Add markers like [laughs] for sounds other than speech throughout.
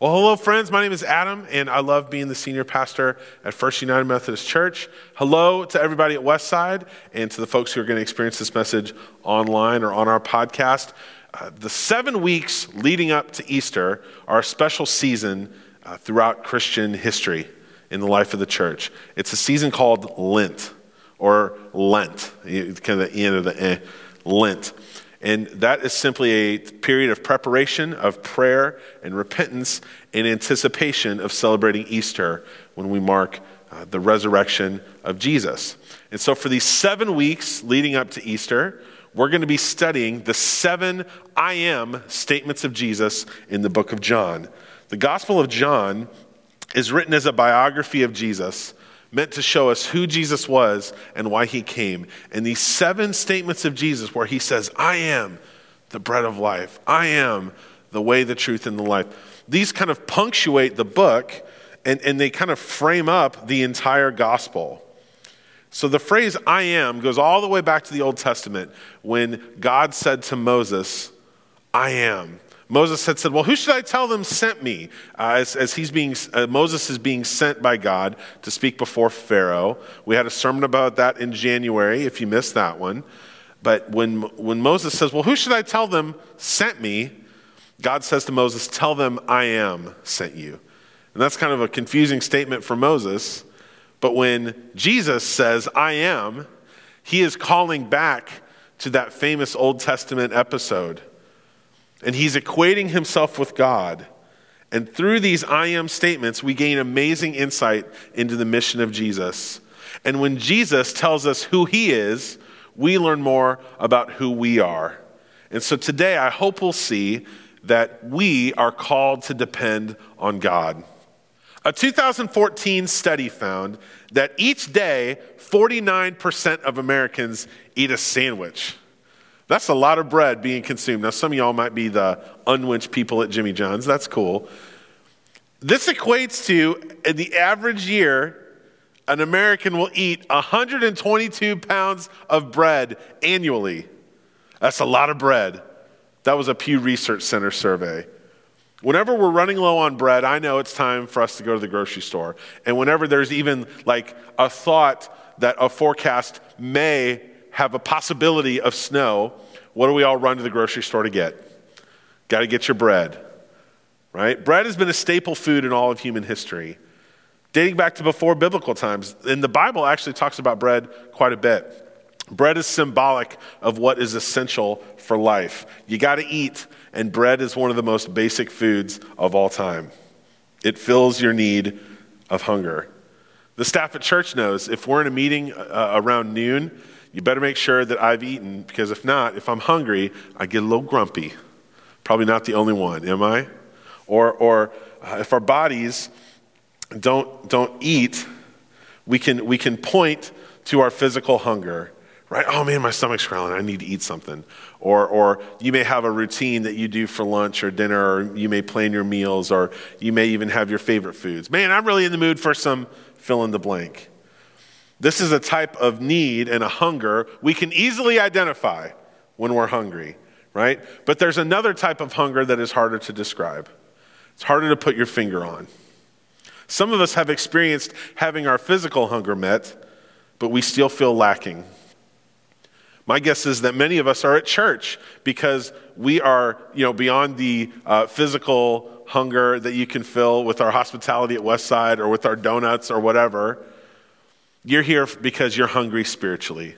Well, hello, friends. My name is Adam, and I love being the senior pastor at First United Methodist Church. Hello to everybody at Westside and to the folks who are going to experience this message online or on our podcast. Uh, the seven weeks leading up to Easter are a special season uh, throughout Christian history in the life of the church. It's a season called Lent or Lent, kind of the end of the eh, Lent. And that is simply a period of preparation, of prayer and repentance in anticipation of celebrating Easter when we mark uh, the resurrection of Jesus. And so, for these seven weeks leading up to Easter, we're going to be studying the seven I am statements of Jesus in the book of John. The Gospel of John is written as a biography of Jesus meant to show us who Jesus was and why he came. And these seven statements of Jesus, where he says, I am the bread of life, I am the way, the truth, and the life, these kind of punctuate the book and, and they kind of frame up the entire gospel. So the phrase I am goes all the way back to the Old Testament when God said to Moses, I am. Moses had said, Well, who should I tell them sent me? Uh, as, as he's being, uh, Moses is being sent by God to speak before Pharaoh. We had a sermon about that in January, if you missed that one. But when, when Moses says, Well, who should I tell them sent me? God says to Moses, Tell them I am sent you. And that's kind of a confusing statement for Moses. But when Jesus says, I am, he is calling back to that famous Old Testament episode and he's equating himself with God. And through these I am statements, we gain amazing insight into the mission of Jesus. And when Jesus tells us who he is, we learn more about who we are. And so today, I hope we'll see that we are called to depend on God. A 2014 study found that each day, 49% of Americans eat a sandwich. That's a lot of bread being consumed. Now, some of y'all might be the unwinched people at Jimmy John's. That's cool. This equates to, in the average year, an American will eat 122 pounds of bread annually. That's a lot of bread. That was a Pew Research Center survey. Whenever we're running low on bread, I know it's time for us to go to the grocery store. And whenever there's even like a thought that a forecast may have a possibility of snow, what do we all run to the grocery store to get? Got to get your bread, right? Bread has been a staple food in all of human history, dating back to before biblical times. And the Bible actually talks about bread quite a bit. Bread is symbolic of what is essential for life. You got to eat, and bread is one of the most basic foods of all time. It fills your need of hunger. The staff at church knows if we're in a meeting uh, around noon, you better make sure that I've eaten, because if not, if I'm hungry, I get a little grumpy. Probably not the only one, am I? Or, or uh, if our bodies don't, don't eat, we can, we can point to our physical hunger, right? Oh man, my stomach's growling. I need to eat something. Or, or you may have a routine that you do for lunch or dinner, or you may plan your meals, or you may even have your favorite foods. Man, I'm really in the mood for some fill in the blank. This is a type of need and a hunger we can easily identify when we're hungry, right? But there's another type of hunger that is harder to describe. It's harder to put your finger on. Some of us have experienced having our physical hunger met, but we still feel lacking. My guess is that many of us are at church because we are, you know, beyond the uh, physical hunger that you can fill with our hospitality at Westside or with our donuts or whatever. You're here because you're hungry spiritually.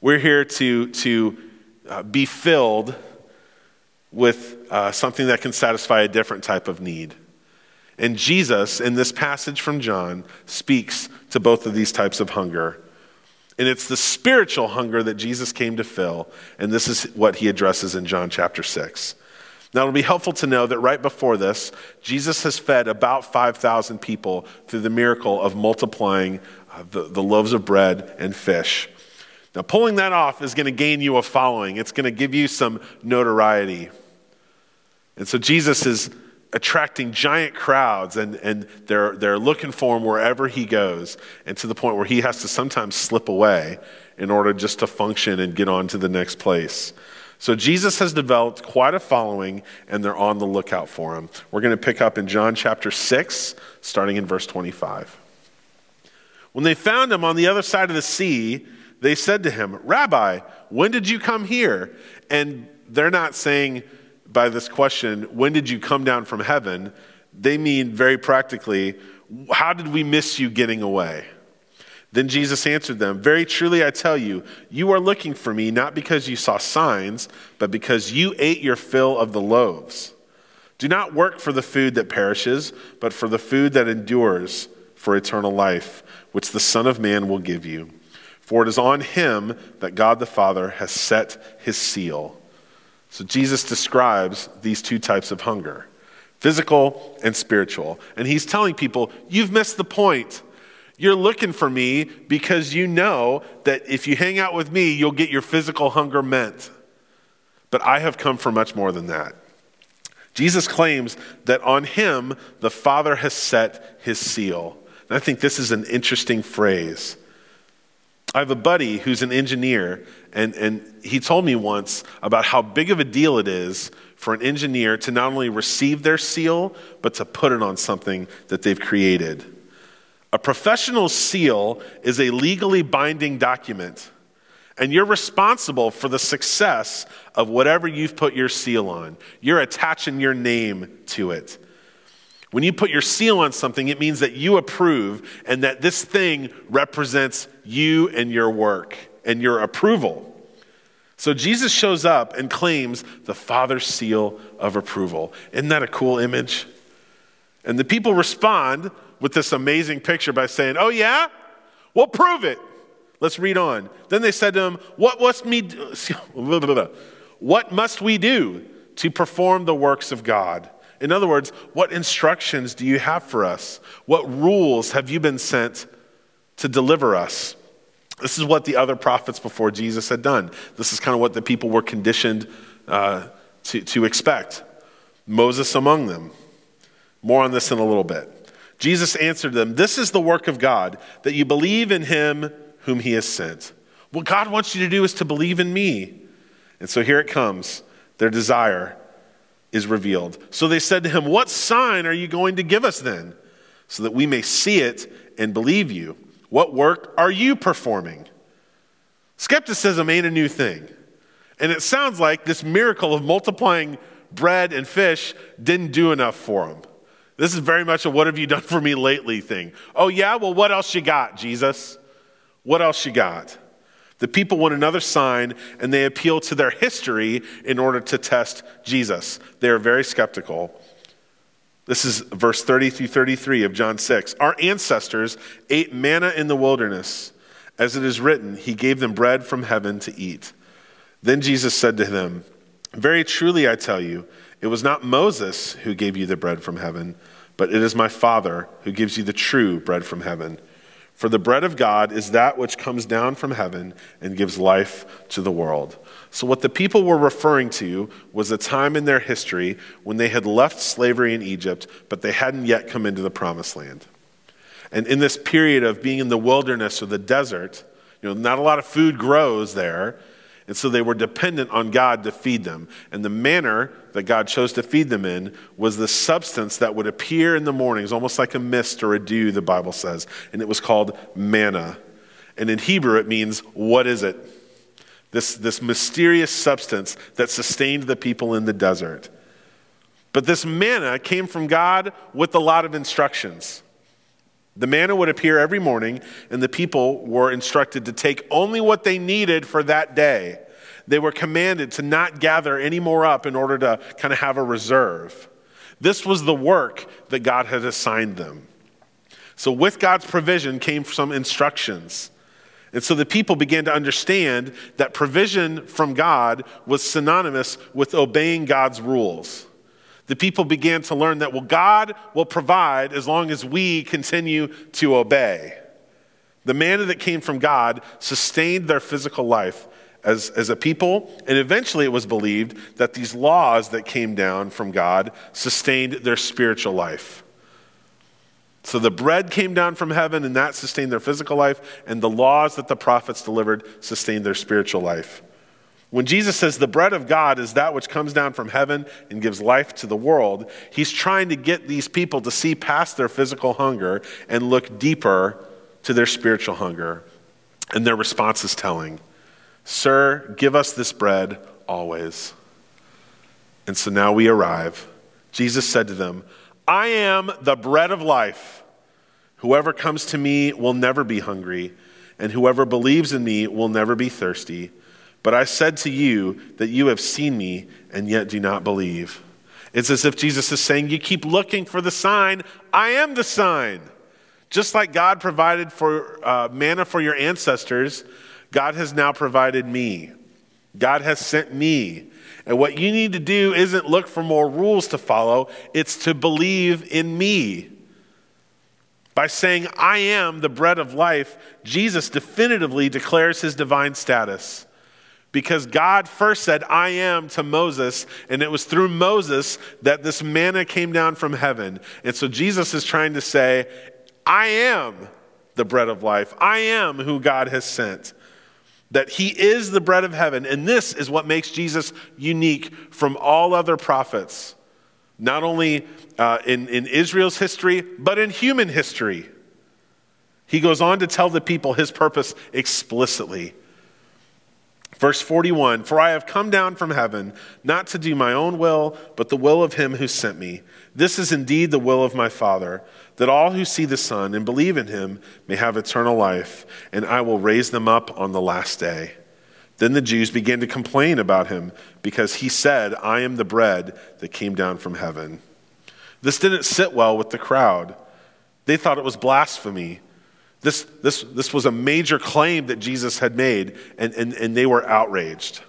We're here to, to uh, be filled with uh, something that can satisfy a different type of need. And Jesus, in this passage from John, speaks to both of these types of hunger. And it's the spiritual hunger that Jesus came to fill. And this is what he addresses in John chapter 6. Now, it'll be helpful to know that right before this, Jesus has fed about 5,000 people through the miracle of multiplying uh, the, the loaves of bread and fish. Now, pulling that off is going to gain you a following, it's going to give you some notoriety. And so, Jesus is attracting giant crowds, and, and they're, they're looking for him wherever he goes, and to the point where he has to sometimes slip away in order just to function and get on to the next place. So Jesus has developed quite a following, and they're on the lookout for him. We're going to pick up in John chapter 6, starting in verse 25. When they found him on the other side of the sea, they said to him, Rabbi, when did you come here? And they're not saying by this question, when did you come down from heaven? They mean very practically, how did we miss you getting away? Then Jesus answered them, Very truly I tell you, you are looking for me not because you saw signs, but because you ate your fill of the loaves. Do not work for the food that perishes, but for the food that endures for eternal life, which the Son of Man will give you. For it is on him that God the Father has set his seal. So Jesus describes these two types of hunger physical and spiritual. And he's telling people, You've missed the point. You're looking for me because you know that if you hang out with me, you'll get your physical hunger met. But I have come for much more than that. Jesus claims that on him the Father has set his seal. And I think this is an interesting phrase. I have a buddy who's an engineer, and, and he told me once about how big of a deal it is for an engineer to not only receive their seal, but to put it on something that they've created. A professional seal is a legally binding document, and you're responsible for the success of whatever you've put your seal on. You're attaching your name to it. When you put your seal on something, it means that you approve and that this thing represents you and your work and your approval. So Jesus shows up and claims the Father's seal of approval. Isn't that a cool image? And the people respond with this amazing picture by saying, Oh, yeah? Well, prove it. Let's read on. Then they said to him, What must, me [laughs] what must we do to perform the works of God? In other words, what instructions do you have for us? What rules have you been sent to deliver us? This is what the other prophets before Jesus had done. This is kind of what the people were conditioned uh, to, to expect. Moses among them. More on this in a little bit. Jesus answered them, This is the work of God, that you believe in him whom he has sent. What God wants you to do is to believe in me. And so here it comes. Their desire is revealed. So they said to him, What sign are you going to give us then, so that we may see it and believe you? What work are you performing? Skepticism ain't a new thing. And it sounds like this miracle of multiplying bread and fish didn't do enough for them. This is very much a what have you done for me lately thing. Oh, yeah? Well, what else you got, Jesus? What else you got? The people want another sign and they appeal to their history in order to test Jesus. They are very skeptical. This is verse 30 through 33 of John 6. Our ancestors ate manna in the wilderness. As it is written, He gave them bread from heaven to eat. Then Jesus said to them, Very truly I tell you, it was not Moses who gave you the bread from heaven, but it is my Father who gives you the true bread from heaven. For the bread of God is that which comes down from heaven and gives life to the world. So, what the people were referring to was a time in their history when they had left slavery in Egypt, but they hadn't yet come into the promised land. And in this period of being in the wilderness or the desert, you know, not a lot of food grows there. And so they were dependent on God to feed them. And the manner that God chose to feed them in was the substance that would appear in the mornings, almost like a mist or a dew, the Bible says. And it was called manna. And in Hebrew, it means, what is it? This, this mysterious substance that sustained the people in the desert. But this manna came from God with a lot of instructions. The manna would appear every morning, and the people were instructed to take only what they needed for that day. They were commanded to not gather any more up in order to kind of have a reserve. This was the work that God had assigned them. So, with God's provision came some instructions. And so the people began to understand that provision from God was synonymous with obeying God's rules the people began to learn that, well, God will provide as long as we continue to obey. The manna that came from God sustained their physical life as, as a people, and eventually it was believed that these laws that came down from God sustained their spiritual life. So the bread came down from heaven, and that sustained their physical life, and the laws that the prophets delivered sustained their spiritual life. When Jesus says the bread of God is that which comes down from heaven and gives life to the world, he's trying to get these people to see past their physical hunger and look deeper to their spiritual hunger. And their response is telling Sir, give us this bread always. And so now we arrive. Jesus said to them, I am the bread of life. Whoever comes to me will never be hungry, and whoever believes in me will never be thirsty. But I said to you that you have seen me and yet do not believe. It's as if Jesus is saying, You keep looking for the sign. I am the sign. Just like God provided for uh, manna for your ancestors, God has now provided me. God has sent me. And what you need to do isn't look for more rules to follow, it's to believe in me. By saying, I am the bread of life, Jesus definitively declares his divine status because God first said, I am to Moses, and it was through Moses that this manna came down from heaven. And so Jesus is trying to say, I am the bread of life. I am who God has sent. That he is the bread of heaven. And this is what makes Jesus unique from all other prophets, not only uh, in, in Israel's history, but in human history. He goes on to tell the people his purpose explicitly. Verse 41 For I have come down from heaven, not to do my own will, but the will of him who sent me. This is indeed the will of my Father, that all who see the Son and believe in him may have eternal life, and I will raise them up on the last day. Then the Jews began to complain about him, because he said, I am the bread that came down from heaven. This didn't sit well with the crowd. They thought it was blasphemy. This, this, this was a major claim that Jesus had made, and, and, and they were outraged.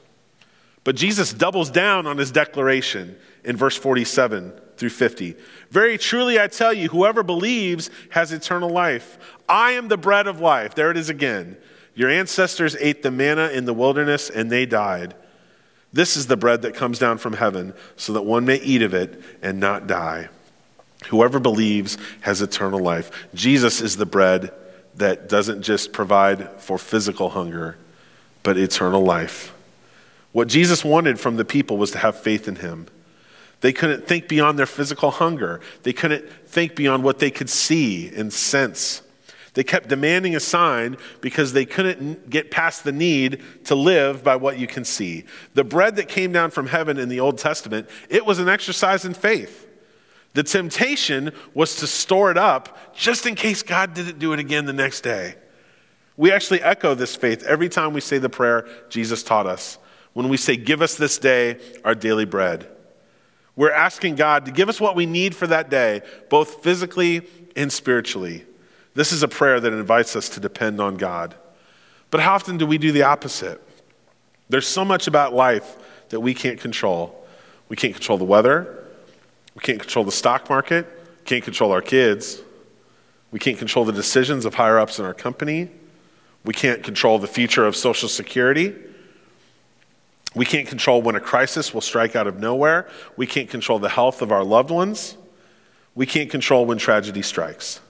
But Jesus doubles down on his declaration in verse 47 through 50. Very truly, I tell you, whoever believes has eternal life. I am the bread of life. There it is again. Your ancestors ate the manna in the wilderness and they died. This is the bread that comes down from heaven, so that one may eat of it and not die. Whoever believes has eternal life. Jesus is the bread that doesn't just provide for physical hunger, but eternal life. What Jesus wanted from the people was to have faith in him. They couldn't think beyond their physical hunger, they couldn't think beyond what they could see and sense. They kept demanding a sign because they couldn't get past the need to live by what you can see. The bread that came down from heaven in the Old Testament, it was an exercise in faith. The temptation was to store it up just in case God didn't do it again the next day. We actually echo this faith every time we say the prayer Jesus taught us. When we say, Give us this day our daily bread, we're asking God to give us what we need for that day, both physically and spiritually. This is a prayer that invites us to depend on God. But how often do we do the opposite? There's so much about life that we can't control. We can't control the weather. We can't control the stock market, can't control our kids. We can't control the decisions of higher ups in our company. We can't control the future of Social Security. We can't control when a crisis will strike out of nowhere. We can't control the health of our loved ones. We can't control when tragedy strikes.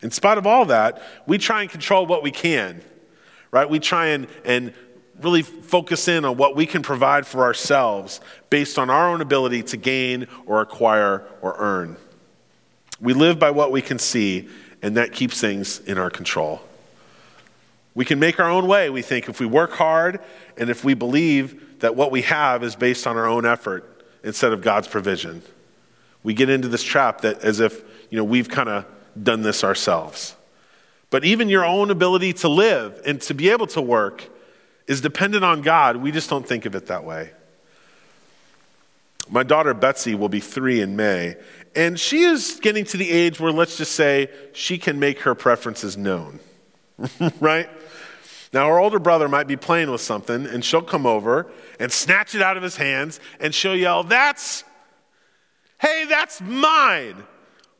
In spite of all that, we try and control what we can, right? We try and, and really focus in on what we can provide for ourselves based on our own ability to gain or acquire or earn. We live by what we can see, and that keeps things in our control. We can make our own way, we think, if we work hard and if we believe that what we have is based on our own effort instead of God's provision. We get into this trap that as if, you know, we've kind of done this ourselves. But even your own ability to live and to be able to work is dependent on God. We just don't think of it that way. My daughter Betsy will be three in May, and she is getting to the age where, let's just say, she can make her preferences known, [laughs] right? Now, her older brother might be playing with something, and she'll come over and snatch it out of his hands, and she'll yell, That's, hey, that's mine.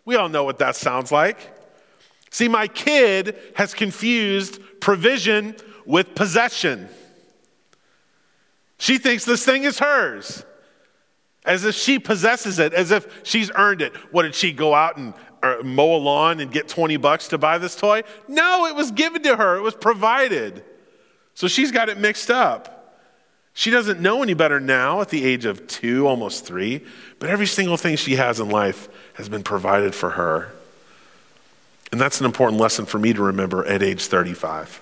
We all know what that sounds like. See, my kid has confused provision with possession. She thinks this thing is hers, as if she possesses it, as if she's earned it. What did she go out and mow a lawn and get 20 bucks to buy this toy? No, it was given to her, it was provided. So she's got it mixed up. She doesn't know any better now at the age of two, almost three, but every single thing she has in life has been provided for her. And that's an important lesson for me to remember at age 35.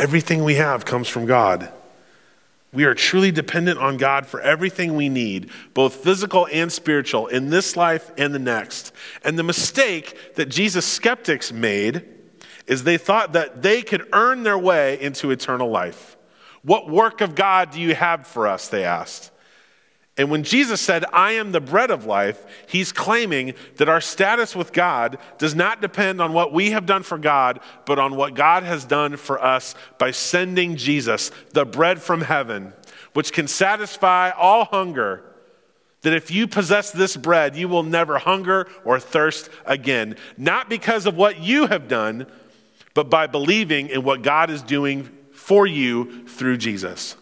Everything we have comes from God. We are truly dependent on God for everything we need, both physical and spiritual, in this life and the next. And the mistake that Jesus' skeptics made is they thought that they could earn their way into eternal life. What work of God do you have for us? They asked. And when Jesus said, I am the bread of life, he's claiming that our status with God does not depend on what we have done for God, but on what God has done for us by sending Jesus, the bread from heaven, which can satisfy all hunger. That if you possess this bread, you will never hunger or thirst again. Not because of what you have done, but by believing in what God is doing for you through Jesus.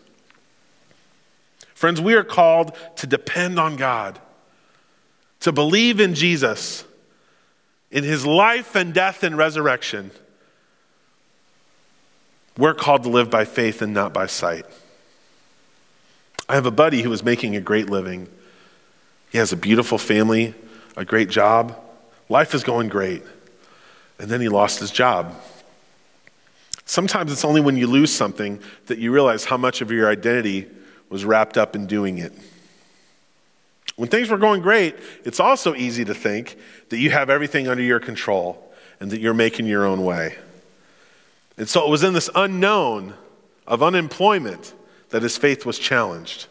Friends, we are called to depend on God, to believe in Jesus, in his life and death and resurrection. We're called to live by faith and not by sight. I have a buddy who is making a great living. He has a beautiful family, a great job. Life is going great. And then he lost his job. Sometimes it's only when you lose something that you realize how much of your identity was wrapped up in doing it. When things were going great, it's also easy to think that you have everything under your control and that you're making your own way. And so it was in this unknown of unemployment that his faith was challenged.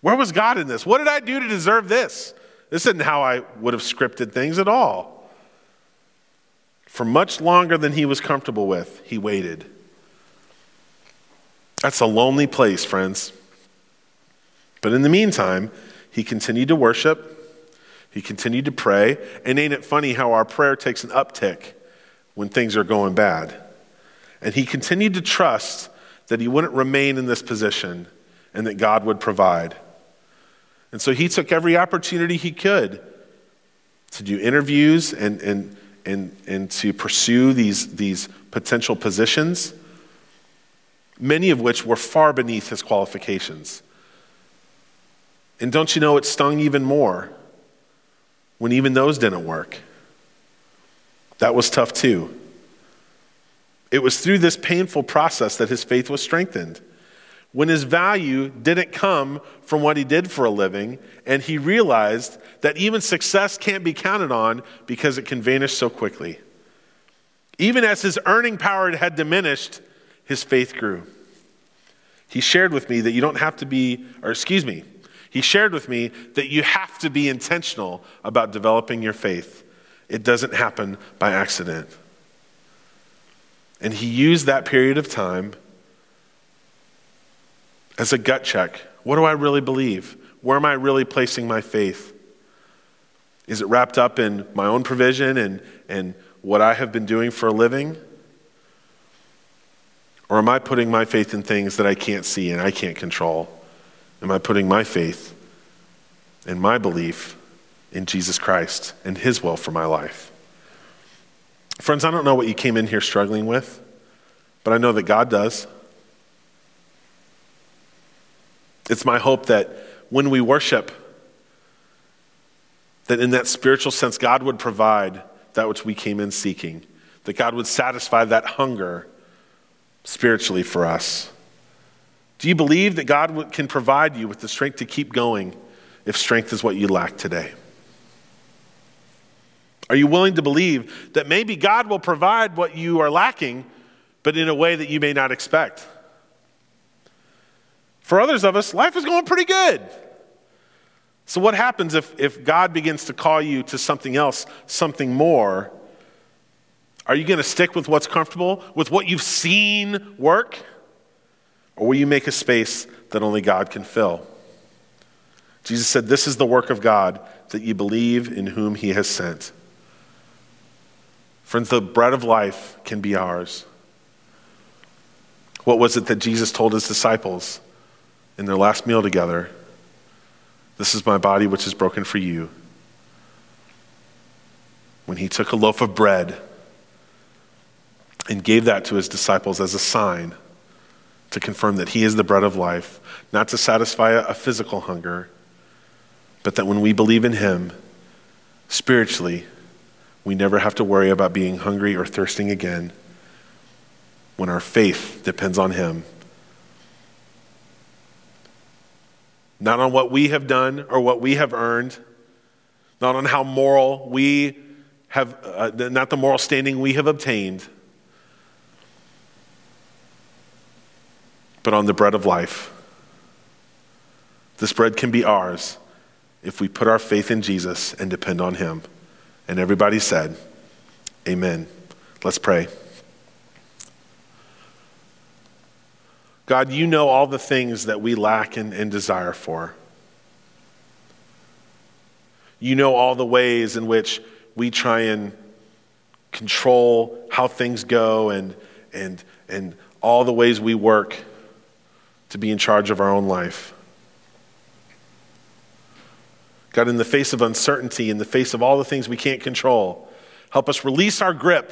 Where was God in this? What did I do to deserve this? This isn't how I would have scripted things at all. For much longer than he was comfortable with, he waited. That's a lonely place, friends. But in the meantime, he continued to worship, he continued to pray, and ain't it funny how our prayer takes an uptick when things are going bad? And he continued to trust that he wouldn't remain in this position and that God would provide. And so he took every opportunity he could to do interviews and, and, and, and to pursue these, these potential positions, many of which were far beneath his qualifications. And don't you know it stung even more when even those didn't work? That was tough too. It was through this painful process that his faith was strengthened. When his value didn't come from what he did for a living, and he realized that even success can't be counted on because it can vanish so quickly. Even as his earning power had diminished, his faith grew. He shared with me that you don't have to be, or excuse me, he shared with me that you have to be intentional about developing your faith. It doesn't happen by accident. And he used that period of time as a gut check. What do I really believe? Where am I really placing my faith? Is it wrapped up in my own provision and, and what I have been doing for a living? Or am I putting my faith in things that I can't see and I can't control? Am I putting my faith and my belief in Jesus Christ and His will for my life? Friends, I don't know what you came in here struggling with, but I know that God does. It's my hope that when we worship, that in that spiritual sense, God would provide that which we came in seeking, that God would satisfy that hunger spiritually for us. Do you believe that God can provide you with the strength to keep going if strength is what you lack today? Are you willing to believe that maybe God will provide what you are lacking, but in a way that you may not expect? For others of us, life is going pretty good. So, what happens if, if God begins to call you to something else, something more? Are you going to stick with what's comfortable, with what you've seen work? Or will you make a space that only God can fill? Jesus said, This is the work of God, that you believe in whom he has sent. Friends, the bread of life can be ours. What was it that Jesus told his disciples in their last meal together? This is my body, which is broken for you. When he took a loaf of bread and gave that to his disciples as a sign to confirm that He is the bread of life, not to satisfy a physical hunger, but that when we believe in Him, spiritually, we never have to worry about being hungry or thirsting again when our faith depends on Him. Not on what we have done or what we have earned, not on how moral we have, uh, not the moral standing we have obtained, but on the bread of life. This bread can be ours if we put our faith in Jesus and depend on Him. And everybody said, Amen. Let's pray. God, you know all the things that we lack and, and, desire for. You know all the ways in which we try and control how things go and, and, and all the ways we work to be in charge of our own life. God, in the face of uncertainty, in the face of all the things we can't control, help us release our grip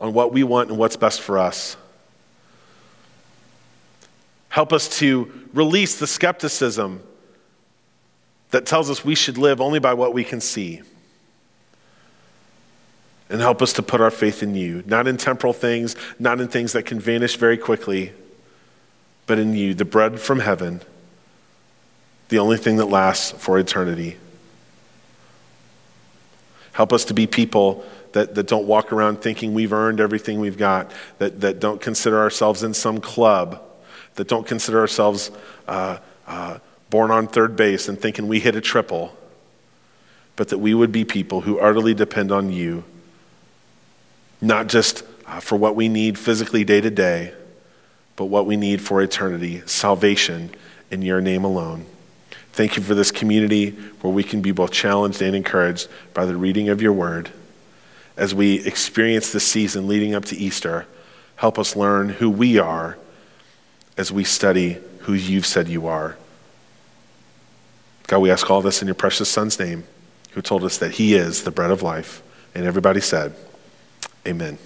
on what we want and what's best for us. Help us to release the skepticism that tells us we should live only by what we can see. And help us to put our faith in you, not in temporal things, not in things that can vanish very quickly, but in you, the bread from heaven the only thing that lasts for eternity. Help us to be people that, that don't walk around thinking we've earned everything we've got, that, that don't consider ourselves in some club, that don't consider ourselves uh, uh, born on third base and thinking we hit a triple, but that we would be people who utterly depend on you, not just uh, for what we need physically day to day, but what we need for eternity salvation in your name alone. Thank you for this community where we can be both challenged and encouraged by the reading of your word. As we experience this season leading up to Easter, help us learn who we are as we study who you've said you are. God, we ask all this in your precious Son's name, who told us that he is the bread of life. And everybody said, Amen.